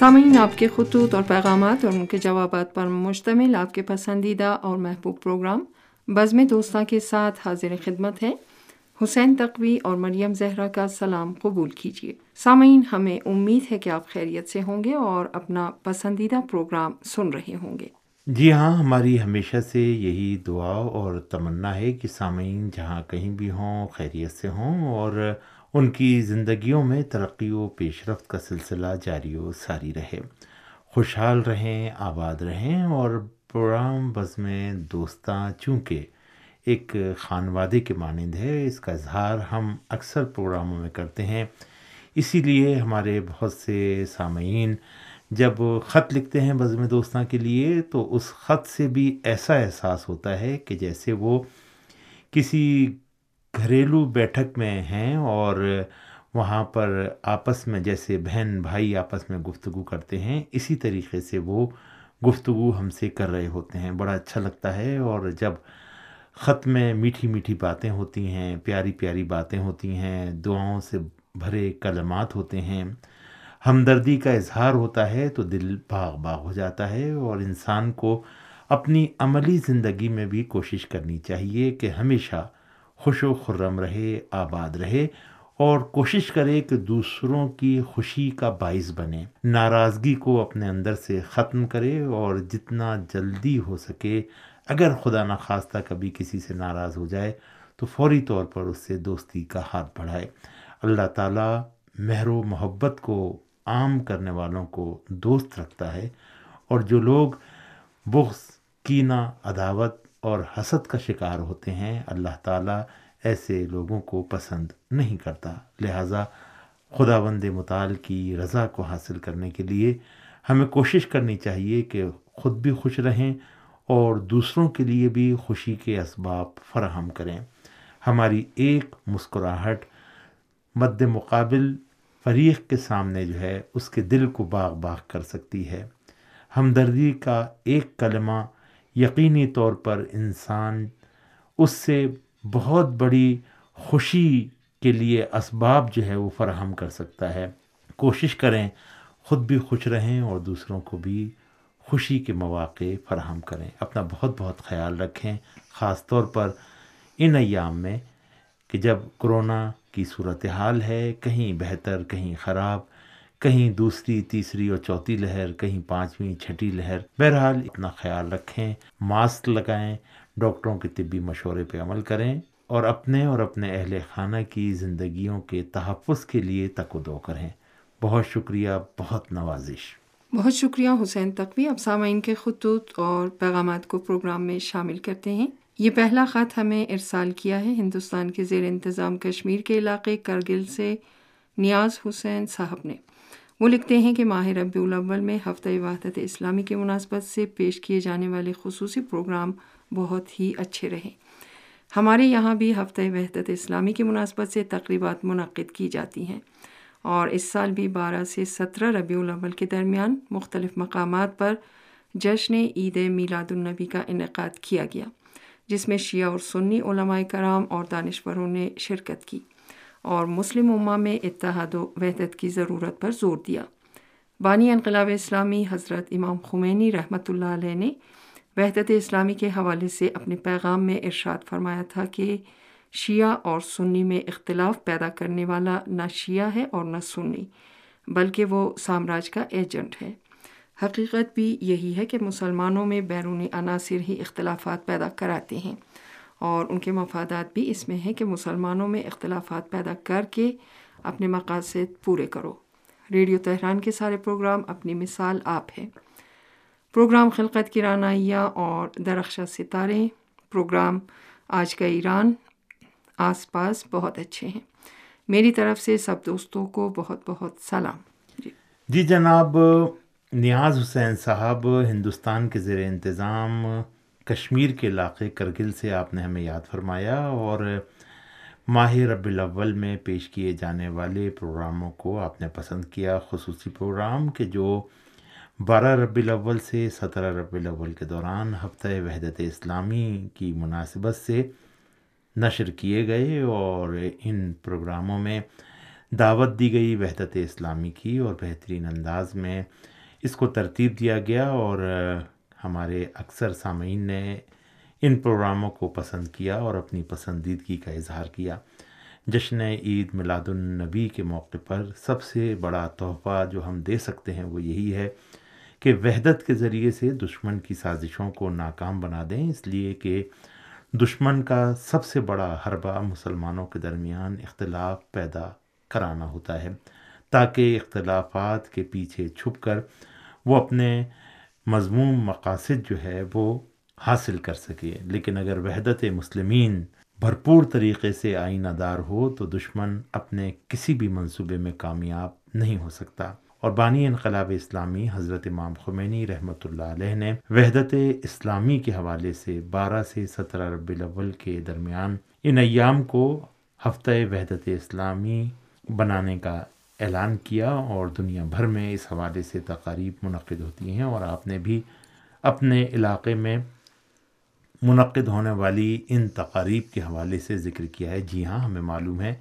سامعین، آپ کے خطوط اور پیغامات اور ان کے جوابات پر مشتمل آپ کے پسندیدہ اور محبوب پروگرام بزم دوستاں کے ساتھ حاضر خدمت ہے حسین تقوی اور مریم زہرا کا سلام قبول کیجیے۔ سامعین، ہمیں امید ہے کہ آپ خیریت سے ہوں گے اور اپنا پسندیدہ پروگرام سن رہے ہوں گے۔ جی ہاں ہماری ہمیشہ سے یہی دعا اور تمنا ہے کہ سامعین، جہاں کہیں بھی ہوں، خیریت سے ہوں اور ان کی زندگیوں میں ترقی و پیش رفت کا سلسلہ جاری و ساری رہے۔ خوشحال رہیں، آباد رہیں اور پروگرام بز میں دوستاں، چونکہ ایک خانوادے کے مانند ہے، اس کا اظہار ہم اکثر پروگراموں میں کرتے ہیں۔ اسی لیے ہمارے بہت سے سامعین جب خط لکھتے ہیں بزم دوستاں کے لیے، تو اس خط سے بھی ایسا احساس ہوتا ہے کہ جیسے وہ کسی گھریلو بیٹھک میں ہیں اور وہاں پر آپس میں جیسے بہن بھائی آپس میں گفتگو کرتے ہیں، اسی طریقے سے وہ گفتگو ہم سے کر رہے ہوتے ہیں۔ بڑا اچھا لگتا ہے اور جب خط میں میٹھی میٹھی باتیں ہوتی ہیں، پیاری پیاری باتیں ہوتی ہیں، دعاؤں سے بھرے کلمات ہوتے ہیں، ہمدردی کا اظہار ہوتا ہے تو دل باغ باغ ہو جاتا ہے اور انسان کو اپنی عملی زندگی میں بھی کوشش کرنی چاہیے کہ ہمیشہ خوش و خرم رہے، آباد رہے اور کوشش کرے کہ دوسروں کی خوشی کا باعث بنے۔ ناراضگی کو اپنے اندر سے ختم کرے اور جتنا جلدی ہو سکے، اگر خدا نخواستہ کبھی کسی سے ناراض ہو جائے، تو فوری طور پر اس سے دوستی کا ہاتھ بڑھائے۔ اللہ تعالیٰ مہر و محبت کو عام کرنے والوں کو دوست رکھتا ہے اور جو لوگ بغض، کینہ، عداوت اور حسد کا شکار ہوتے ہیں، اللہ تعالیٰ ایسے لوگوں کو پسند نہیں کرتا۔ لہٰذا خدا بند مطال کی رضا کو حاصل کرنے کے لیے ہمیں کوشش کرنی چاہیے کہ خود بھی خوش رہیں اور دوسروں کے لیے بھی خوشی کے اسباب فراہم کریں۔ ہماری ایک مسکراہٹ مد مقابل فریق کے سامنے جو ہے، اس کے دل کو باغ باغ کر سکتی ہے۔ ہمدردی کا ایک کلمہ یقینی طور پر انسان اس سے بہت بڑی خوشی کے لیے اسباب جو ہے وہ فراہم کر سکتا ہے۔ کوشش کریں خود بھی خوش رہیں اور دوسروں کو بھی خوشی کے مواقع فراہم کریں۔ اپنا بہت بہت خیال رکھیں۔ خاص طور پر ان ایام میں کہ جب کرونا کی صورت حال ہے، کہیں بہتر، کہیں خراب کہیں دوسری، تیسری اور چوتھی لہر، کہیں پانچویں، چھٹی لہر۔ بہرحال اتنا خیال رکھیں، ماسک لگائیں، ڈاکٹروں کے طبی مشورے پہ عمل کریں اور اپنے اور اپنے اہل خانہ کی زندگیوں کے تحفظ کے لیے تک و دو کریں۔ بہت شکریہ، بہت نوازش۔ بہت شکریہ حسین تقوی۔ اب سامعین کے خطوط اور پیغامات کو پروگرام میں شامل کرتے ہیں۔ یہ پہلا خط ہمیں ارسال کیا ہے۔ ہندوستان کے زیر انتظام کشمیر کے علاقے کرگل سے نیاز حسین صاحب نے۔ وہ لکھتے ہیں کہ ماہ ربیع الاول میں ہفتہ وحدت اسلامی کے مناسبت سے پیش کیے جانے والے خصوصی پروگرام بہت ہی اچھے رہے۔ ہمارے یہاں بھی ہفتہ وحدت اسلامی کی مناسبت سے تقریبات منعقد کی جاتی ہیں اور اس سال بھی بارہ سے سترہ ربیع الاول کے درمیان مختلف مقامات پر جشن عید میلاد النبی کا انعقاد کیا گیا، جس میں شیعہ اور سنی علماء کرام اور دانشوروں نے شرکت کی۔ اور مسلم امہ میں اتحاد و وحدت کی ضرورت پر زور دیا۔ بانی انقلاب اسلامی حضرت امام خمینی رحمۃ اللہ علیہ نے وحدت اسلامی کے حوالے سے اپنے پیغام میں ارشاد فرمایا تھا کہ شیعہ اور سنی میں اختلاف پیدا کرنے والا نہ شیعہ ہے اور نہ سنی، بلکہ وہ سامراج کا ایجنٹ ہے۔ حقیقت بھی یہی ہے کہ مسلمانوں میں بیرونی عناصر ہی اختلافات پیدا کراتے ہیں۔ اور ان کے مفادات بھی اس میں ہیں کہ مسلمانوں میں اختلافات پیدا کر کے اپنے مقاصد پورے کرو۔ ریڈیو تہران کے سارے پروگرام اپنی مثال آپ ہے پروگرام خلقت کی رانائیہ اور درخشہ ستارے پروگرام آج کا ایران آس پاس بہت اچھے ہیں۔ میری طرف سے سب دوستوں کو بہت بہت سلام۔ جی۔ جی جناب نیاز حسین صاحب، ہندوستان کے زیر انتظام کشمیر کے علاقے کرگل سے آپ نے ہمیں یاد فرمایا اور ماہ رب الاول میں پیش کیے جانے والے پروگراموں کو آپ نے پسند کیا، خصوصی پروگرام کہ جو بارہ رب الاول سے سترہ رب الاول کے دوران ہفتہ وحدت اسلامی کی مناسبت سے نشر کیے گئے اور ان پروگراموں میں دعوت دی گئی وحدت اسلامی کی اور بہترین انداز میں اس کو ترتیب دیا گیا اور ہمارے اکثر سامعین نے ان پروگراموں کو پسند کیا اور اپنی پسندیدگی کا اظہار کیا۔ جشن عید میلاد النبی کے موقع پر سب سے بڑا تحفہ جو ہم دے سکتے ہیں وہ یہی ہے کہ وحدت کے ذریعے سے دشمن کی سازشوں کو ناکام بنا دیں۔ اس لیے کہ دشمن کا سب سے بڑا حربہ مسلمانوں کے درمیان اختلاف پیدا کرانا ہوتا ہے، تاکہ اختلافات کے پیچھے چھپ کر وہ اپنے مضموم مقاصد جو ہے وہ حاصل کر سکے۔ لیکن اگر وحدت مسلمین بھرپور طریقے سے آئینہ دار ہو، تو دشمن اپنے کسی بھی منصوبے میں کامیاب نہیں ہو سکتا۔ اور بانی انقلاب اسلامی، حضرت امام خمینی رحمۃ اللہ علیہ نے وحدت اسلامی کے حوالے سے بارہ سے سترہ رب الاول کے درمیان ان ایام کو ہفتہ وحدت اسلامی بنانے کا اعلان کیا اور دنیا بھر میں اس حوالے سے تقاریب منعقد ہوتی ہیں اور آپ نے بھی اپنے علاقے میں منعقد ہونے والی ان تقاریب کے حوالے سے ذکر کیا ہے۔ جی ہاں ہمیں معلوم ہے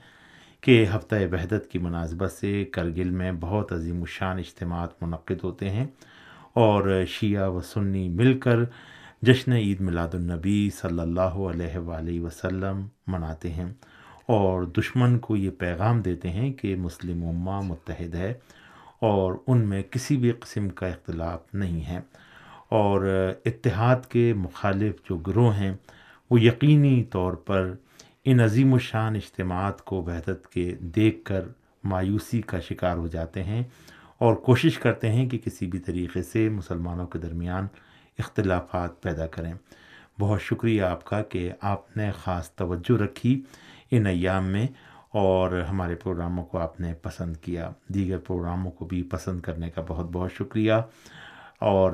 کہ ہفتہ وحدت کی مناسبت سے کرگل میں بہت عظیم الشان اجتماعات منعقد ہوتے ہیں اور شیعہ و سنی مل کر جشن عید میلاد النبی صلی اللہ علیہ وآلہ وسلم مناتے ہیں۔ اور دشمن کو یہ پیغام دیتے ہیں کہ مسلم امہ متحد ہے اور ان میں کسی بھی قسم کا اختلاف نہیں ہے اور اتحاد کے مخالف جو گروہ ہیں، وہ یقینی طور پر ان عظیم الشان اجتماعات کو وحدت کے دیکھ کر مایوسی کا شکار ہو جاتے ہیں اور کوشش کرتے ہیں کہ کسی بھی طریقے سے مسلمانوں کے درمیان اختلافات پیدا کریں۔ بہت شکریہ آپ کا کہ آپ نے خاص توجہ رکھی ان ایام میں اور ہمارے پروگراموں کو آپ نے پسند کیا، دیگر پروگراموں کو بھی پسند کرنے کا بہت بہت شکریہ۔ اور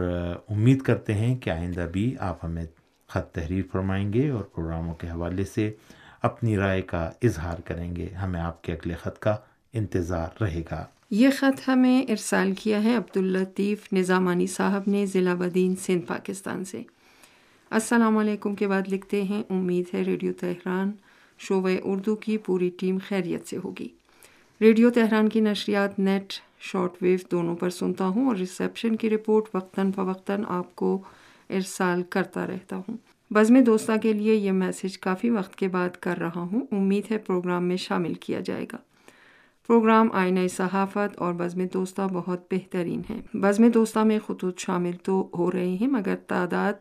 امید کرتے ہیں کہ آئندہ بھی آپ ہمیں خط تحریر فرمائیں گے اور پروگراموں کے حوالے سے اپنی رائے کا اظہار کریں گے۔ ہمیں آپ کے اگلے خط کا انتظار رہے گا۔ یہ خط ہمیں ارسال کیا ہے عبداللطیف نظامانی صاحب نے ضلع بدین سندھ، پاکستان سے۔ السلام علیکم کے بعد لکھتے ہیں، امید ہے ریڈیو تہران شعبۂ اردو کی پوری ٹیم خیریت سے ہوگی۔ ریڈیو تہران کی نشریات نیٹ، شارٹ ویو دونوں پر سنتا ہوں اور ریسیپشن کی رپورٹ وقتاً فوقتاً آپ کو ارسال کرتا رہتا ہوں۔ بزم دوستہ کے لیے یہ میسج کافی وقت کے بعد کر رہا ہوں۔ امید ہے پروگرام میں شامل کیا جائے گا۔ پروگرام آئینہ صحافت اور بزم دوستہ بہت بہترین ہے بزم دوستہ میں خطوط شامل تو ہو رہے ہیں، مگر تعداد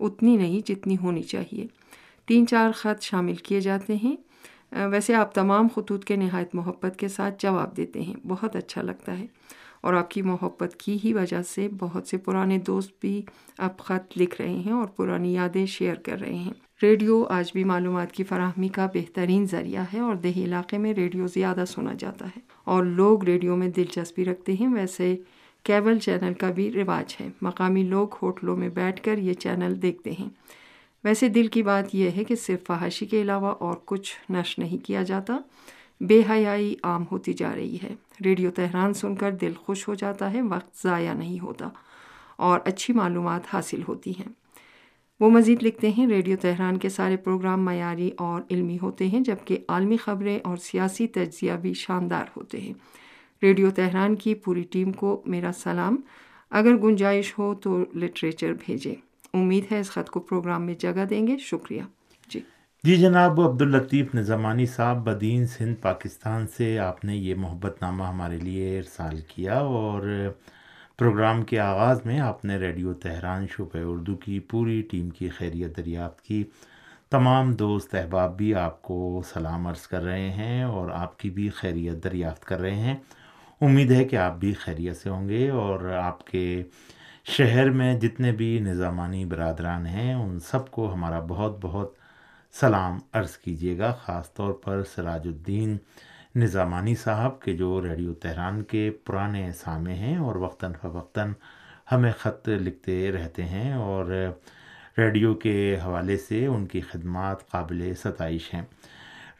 اتنی نہیں جتنی ہونی چاہیے۔ تین چار خط شامل کیے جاتے ہیں۔ ویسے آپ تمام خطوط کے نہایت محبت کے ساتھ جواب دیتے ہیں۔ بہت اچھا لگتا ہے۔ اور آپ کی محبت کی ہی وجہ سے بہت سے پرانے دوست بھی اب خط لکھ رہے ہیں اور پرانی یادیں شیئر کر رہے ہیں۔ ریڈیو آج بھی معلومات کی فراہمی کا بہترین ذریعہ ہے اور دیہی علاقے میں ریڈیو زیادہ سنا جاتا ہے۔ اور لوگ ریڈیو میں دلچسپی رکھتے ہیں۔ ویسے کیبل چینل کا بھی رواج ہے۔ مقامی لوگ ہوٹلوں میں بیٹھ کر یہ چینل دیکھتے ہیں۔ ویسے دل کی بات یہ ہے کہ صرف فحاشی کے علاوہ اور کچھ نش نہیں کیا جاتا، بے حیائی عام ہوتی جا رہی ہے۔ ریڈیو تہران سن کر دل خوش ہو جاتا ہے، وقت ضائع نہیں ہوتا اور اچھی معلومات حاصل ہوتی ہیں۔ وہ مزید لکھتے ہیں، ریڈیو تہران کے سارے پروگرام معیاری اور علمی ہوتے ہیں، جبکہ عالمی خبریں اور سیاسی تجزیہ بھی شاندار ہوتے ہیں۔ ریڈیو تہران کی پوری ٹیم کو میرا سلام۔ اگر گنجائش ہو تو لٹریچر بھیجیں۔ امید ہے اس خط کو پروگرام میں جگہ دیں گے۔ شکریہ۔ جی۔ جی جناب، عبداللطیف نظامانی صاحب، بدین سندھ، پاکستان سے آپ نے یہ محبت نامہ ہمارے لیے ارسال کیا اور پروگرام کے آغاز میں آپ نے ریڈیو تہران، شعبہ اردو کی پوری ٹیم کی خیریت دریافت کی۔ تمام دوست احباب بھی آپ کو سلام عرض کر رہے ہیں اور آپ کی بھی خیریت دریافت کر رہے ہیں۔ امید ہے کہ آپ بھی خیریت سے ہوں گے اور آپ کے شہر میں جتنے بھی نظامانی برادران ہیں، ان سب کو ہمارا بہت بہت سلام عرض کیجیے گا، خاص طور پر سراج الدین نظامانی صاحب کے جو ریڈیو تہران کے پرانے سامے ہیں اور وقتاً فوقتاً ہمیں خط لکھتے رہتے ہیں اور ریڈیو کے حوالے سے ان کی خدمات قابل ستائش ہیں۔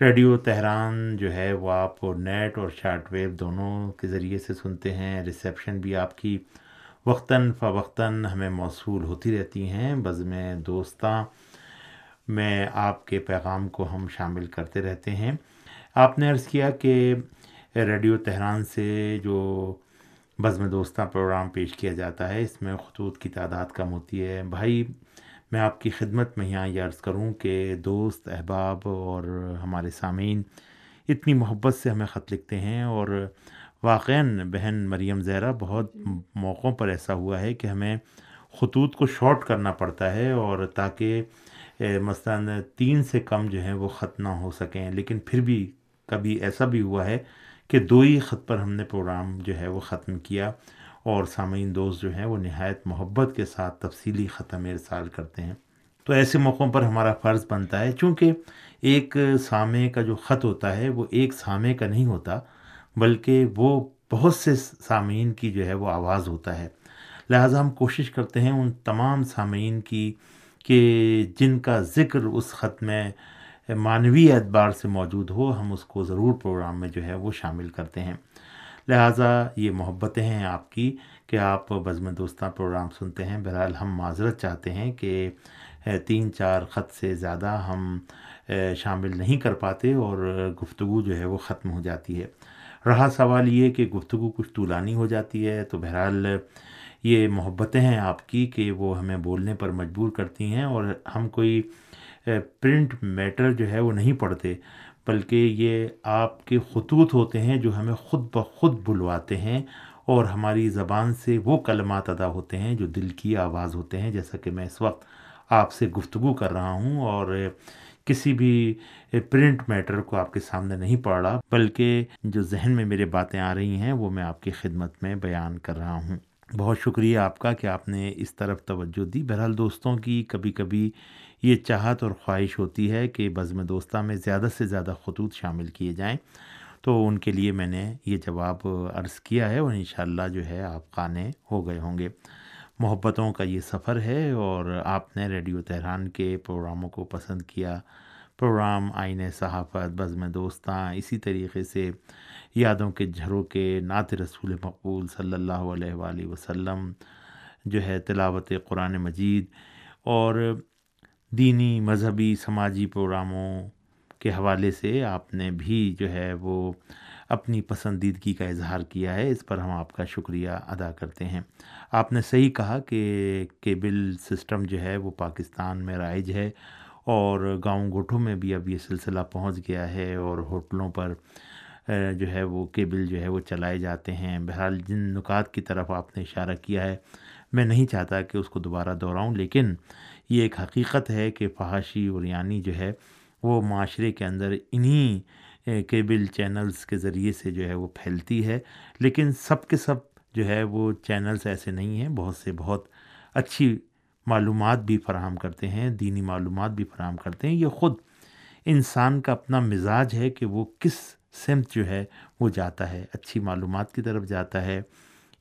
ریڈیو تہران جو ہے وہ آپ نیٹ اور شارٹ ویو دونوں کے ذریعے سے سنتے ہیں، ریسیپشن بھی آپ کی وقتاً فوقتاً ہمیں موصول ہوتی رہتی ہیں۔ بزم دوستاں، میں آپ کے پیغام کو ہم شامل کرتے رہتے ہیں۔ آپ نے عرض کیا کہ ریڈیو تہران سے جو بزم دوستہ پروگرام پیش کیا جاتا ہے، اس میں خطوط کی تعداد کم ہوتی ہے۔ بھائی، میں آپ کی خدمت میں یہاں یہ عرض کروں کہ دوست، احباب اور ہمارے سامعین، اتنی محبت سے ہمیں خط لکھتے ہیں اور واقع بہن مریم زہرا بہت موقعوں پر ایسا ہوا ہے کہ ہمیں خطوط کو شارٹ کرنا پڑتا ہے اور تاکہ مثلاً تین سے کم جو ہیں وہ خط نہ ہو سکیں۔ لیکن پھر بھی کبھی ایسا بھی ہوا ہے کہ دو ہی خط پر ہم نے پروگرام جو ہے وہ ختم کیا اور سامعین دوست جو ہیں وہ نہایت محبت کے ساتھ تفصیلی خط ہمیں ارسال کرتے ہیں۔ تو ایسے موقعوں پر ہمارا فرض بنتا ہے۔ چونکہ ایک سامع کا جو خط ہوتا ہے وہ ایک سامع کا نہیں ہوتا بلکہ وہ بہت سے سامعین کی جو ہے وہ آواز ہوتا ہے۔ لہٰذا ہم کوشش کرتے ہیں ان تمام سامعین کی کہ جن کا ذکر اس خط میں معنوی اعتبار سے موجود ہو، ہم اس کو ضرور پروگرام میں جو ہے وہ شامل کرتے ہیں۔ لہٰذا یہ محبتیں ہیں آپ کی کہ آپ بزم دوستہ پروگرام سنتے ہیں۔ بہرحال ہم معذرت چاہتے ہیں کہ تین چار خط سے زیادہ ہم شامل نہیں کر پاتے اور گفتگو جو ہے وہ ختم ہو جاتی ہے۔ رہا سوال یہ کہ گفتگو کچھ طولانی ہو جاتی ہے تو بہرحال یہ محبتیں ہیں آپ کی کہ وہ ہمیں بولنے پر مجبور کرتی ہیں اور ہم کوئی پرنٹ میٹر جو ہے وہ نہیں پڑھتے، بلکہ یہ آپ کے خطوط ہوتے ہیں جو ہمیں خود بخود بلواتے ہیں اور ہماری زبان سے وہ کلمات ادا ہوتے ہیں جو دل کی آواز ہوتے ہیں، جیسا کہ میں اس وقت آپ سے گفتگو کر رہا ہوں اور کسی بھی پرنٹ میٹر کو آپ کے سامنے نہیں پڑھ رہا، بلکہ جو ذہن میں میرے باتیں آ رہی ہیں، وہ میں آپ کی خدمت میں بیان کر رہا ہوں۔ بہت شکریہ آپ کا کہ آپ نے اس طرف توجہ دی۔ بہرحال دوستوں کی کبھی کبھی یہ چاہت اور خواہش ہوتی ہے کہ بزم دوستہ میں زیادہ سے زیادہ خطوط شامل کیے جائیں۔ تو ان کے لیے میں نے یہ جواب عرض کیا ہے اور انشاءاللہ جو ہے آپ قانے ہو گئے ہوں گے۔ محبتوں کا یہ سفر ہے اور آپ نے ریڈیو تہران کے پروگراموں کو پسند کیا۔ پروگرام آئین صحافت، بزم دوستاں، اسی طریقے سے یادوں کے جھروں کے نعت رسول مقبول صلی اللہ علیہ وآلہ وسلم جو ہے تلاوت قرآن مجید اور دینی مذہبی سماجی پروگراموں کے حوالے سے آپ نے بھی جو ہے وہ اپنی پسندیدگی کا اظہار کیا ہے، اس پر ہم آپ کا شکریہ ادا کرتے ہیں۔ آپ نے صحیح کہا کہ کیبل سسٹم جو ہے وہ پاکستان میں رائج ہے اور گاؤں گوٹھوں میں بھی اب یہ سلسلہ پہنچ گیا ہے اور ہوٹلوں پر جو ہے وہ کیبل جو ہے وہ چلائے جاتے ہیں۔ بہرحال جن نکات کی طرف آپ نے اشارہ کیا ہے، میں نہیں چاہتا کہ اس کو دوبارہ دہراؤں لیکن یہ ایک حقیقت ہے کہ فحاشی اور یعنی جو ہے وہ معاشرے کے اندر انہی کیبل چینلز کے ذریعے سے جو ہے وہ پھیلتی ہے۔ لیکن سب کے سب جو ہے وہ چینلز ایسے نہیں ہیں، بہت سے بہت اچھی معلومات بھی فراہم کرتے ہیں، دینی معلومات بھی فراہم کرتے ہیں۔ یہ خود انسان کا اپنا مزاج ہے کہ وہ کس سمت جو ہے وہ جاتا ہے۔ اچھی معلومات کی طرف جاتا ہے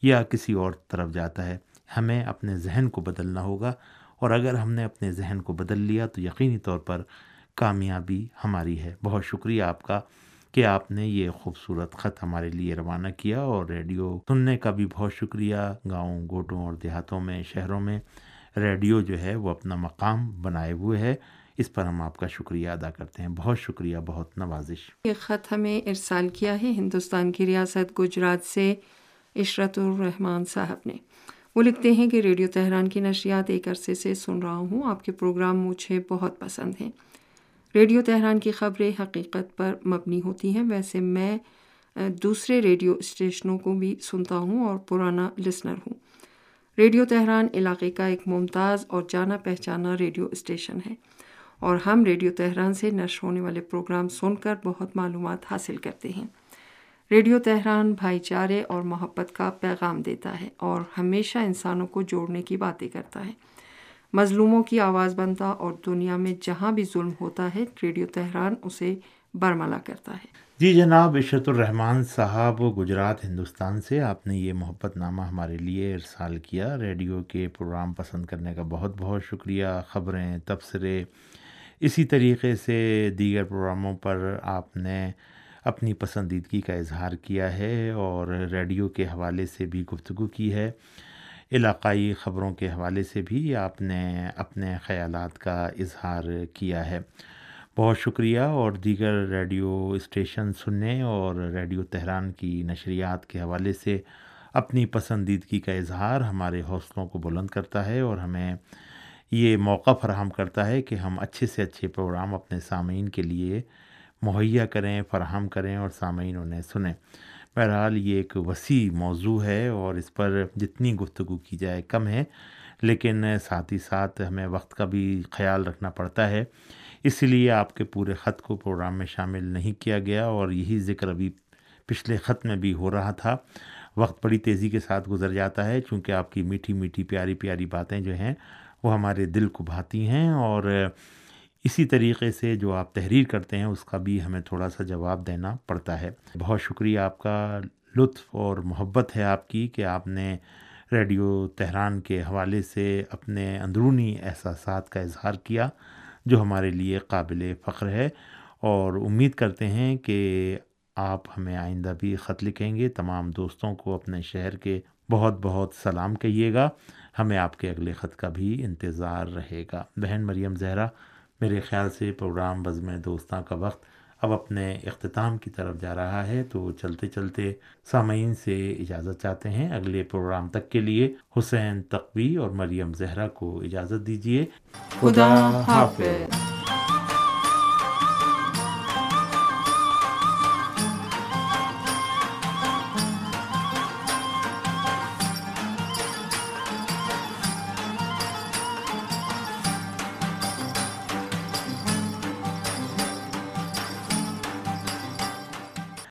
یا کسی اور طرف جاتا ہے۔ ہمیں اپنے ذہن کو بدلنا ہوگا اور اگر ہم نے اپنے ذہن کو بدل لیا تو یقینی طور پر کامیابی ہماری ہے۔ بہت شکریہ آپ کا کہ آپ نے یہ خوبصورت خط ہمارے لیے روانہ کیا اور ریڈیو سننے کا بھی بہت شکریہ۔ گاؤں، گوٹوں اور دیہاتوں میں، شہروں میں ریڈیو جو ہے وہ اپنا مقام بنائے ہوئے ہے۔ اس پر ہم آپ کا شکریہ ادا کرتے ہیں۔ بہت شکریہ، بہت نوازش۔ یہ خط ہمیں ارسال کیا ہے ہندوستان کی ریاست گجرات سے عشرت الرحمان صاحب نے۔ وہ لکھتے ہیں کہ ریڈیو تہران کی نشریات ایک عرصے سے سن رہا ہوں۔ آپ کے پروگرام مجھے بہت پسند ہیں۔ ریڈیو تہران کی خبریں حقیقت پر مبنی ہوتی ہیں۔ ویسے میں دوسرے ریڈیو اسٹیشنوں کو بھی سنتا ہوں اور پرانا لسنر ہوں۔ ریڈیو تہران علاقے کا ایک ممتاز اور جانا پہچانا ریڈیو اسٹیشن ہے اور ہم ریڈیو تہران سے نشر ہونے والے پروگرام سن کر بہت معلومات حاصل کرتے ہیں۔ ریڈیو تہران بھائی چارے اور محبت کا پیغام دیتا ہے اور ہمیشہ انسانوں کو جوڑنے کی باتیں کرتا ہے۔ مظلوموں کی آواز بنتا اور دنیا میں جہاں بھی ظلم ہوتا ہے، ریڈیو تہران اسے برملا کرتا ہے۔ جی جناب، عشرت الرحمان صاحب، گجرات، ہندوستان سے آپ نے یہ محبت نامہ ہمارے لیے ارسال کیا۔ ریڈیو کے پروگرام پسند کرنے کا بہت بہت شکریہ۔ خبریں، تبصرے، اسی طریقے سے دیگر پروگراموں پر آپ نے اپنی پسندیدگی کا اظہار کیا ہے اور ریڈیو کے حوالے سے بھی گفتگو کی ہے۔ علاقائی خبروں کے حوالے سے بھی آپ نے اپنے خیالات کا اظہار کیا ہے۔ بہت شکریہ۔ اور دیگر ریڈیو اسٹیشن سننے اور ریڈیو تہران کی نشریات کے حوالے سے اپنی پسندیدگی کا اظہار ہمارے حوصلوں کو بلند کرتا ہے اور ہمیں یہ موقع فراہم کرتا ہے کہ ہم اچھے سے اچھے پروگرام اپنے سامعین کے لیے مہیا کریں، فراہم کریں اور سامعین انہیں سنیں۔ بہرحال یہ ایک وسیع موضوع ہے اور اس پر جتنی گفتگو کی جائے کم ہے، لیکن ساتھ ہی ساتھ ہمیں وقت کا بھی خیال رکھنا پڑتا ہے۔ اس لیے آپ کے پورے خط کو پروگرام میں شامل نہیں کیا گیا اور یہی ذکر ابھی پچھلے خط میں بھی ہو رہا تھا۔ وقت بڑی تیزی کے ساتھ گزر جاتا ہے، چونکہ آپ کی میٹھی میٹھی پیاری پیاری باتیں جو ہیں وہ ہمارے دل کو بھاتی ہیں اور اسی طریقے سے جو آپ تحریر کرتے ہیں، اس کا بھی ہمیں تھوڑا سا جواب دینا پڑتا ہے۔ بہت شکریہ آپ کا۔ لطف اور محبت ہے آپ کی کہ آپ نے ریڈیو تہران کے حوالے سے اپنے اندرونی احساسات کا اظہار کیا، جو ہمارے لیے قابل فخر ہے۔ اور امید کرتے ہیں کہ آپ ہمیں آئندہ بھی خط لکھیں گے۔ تمام دوستوں کو اپنے شہر کے بہت بہت سلام کہیے گا۔ ہمیں آپ کے اگلے خط کا بھی انتظار رہے گا۔ بہن مریم زہرا میرے خیال سے پروگرام بزم دوستاں کا وقت اب اپنے اختتام کی طرف جا رہا ہے، تو چلتے چلتے سامعین سے اجازت چاہتے ہیں اگلے پروگرام تک کے لیے حسین تقوی اور مریم زہرا کو اجازت دیجیے خدا حافظ۔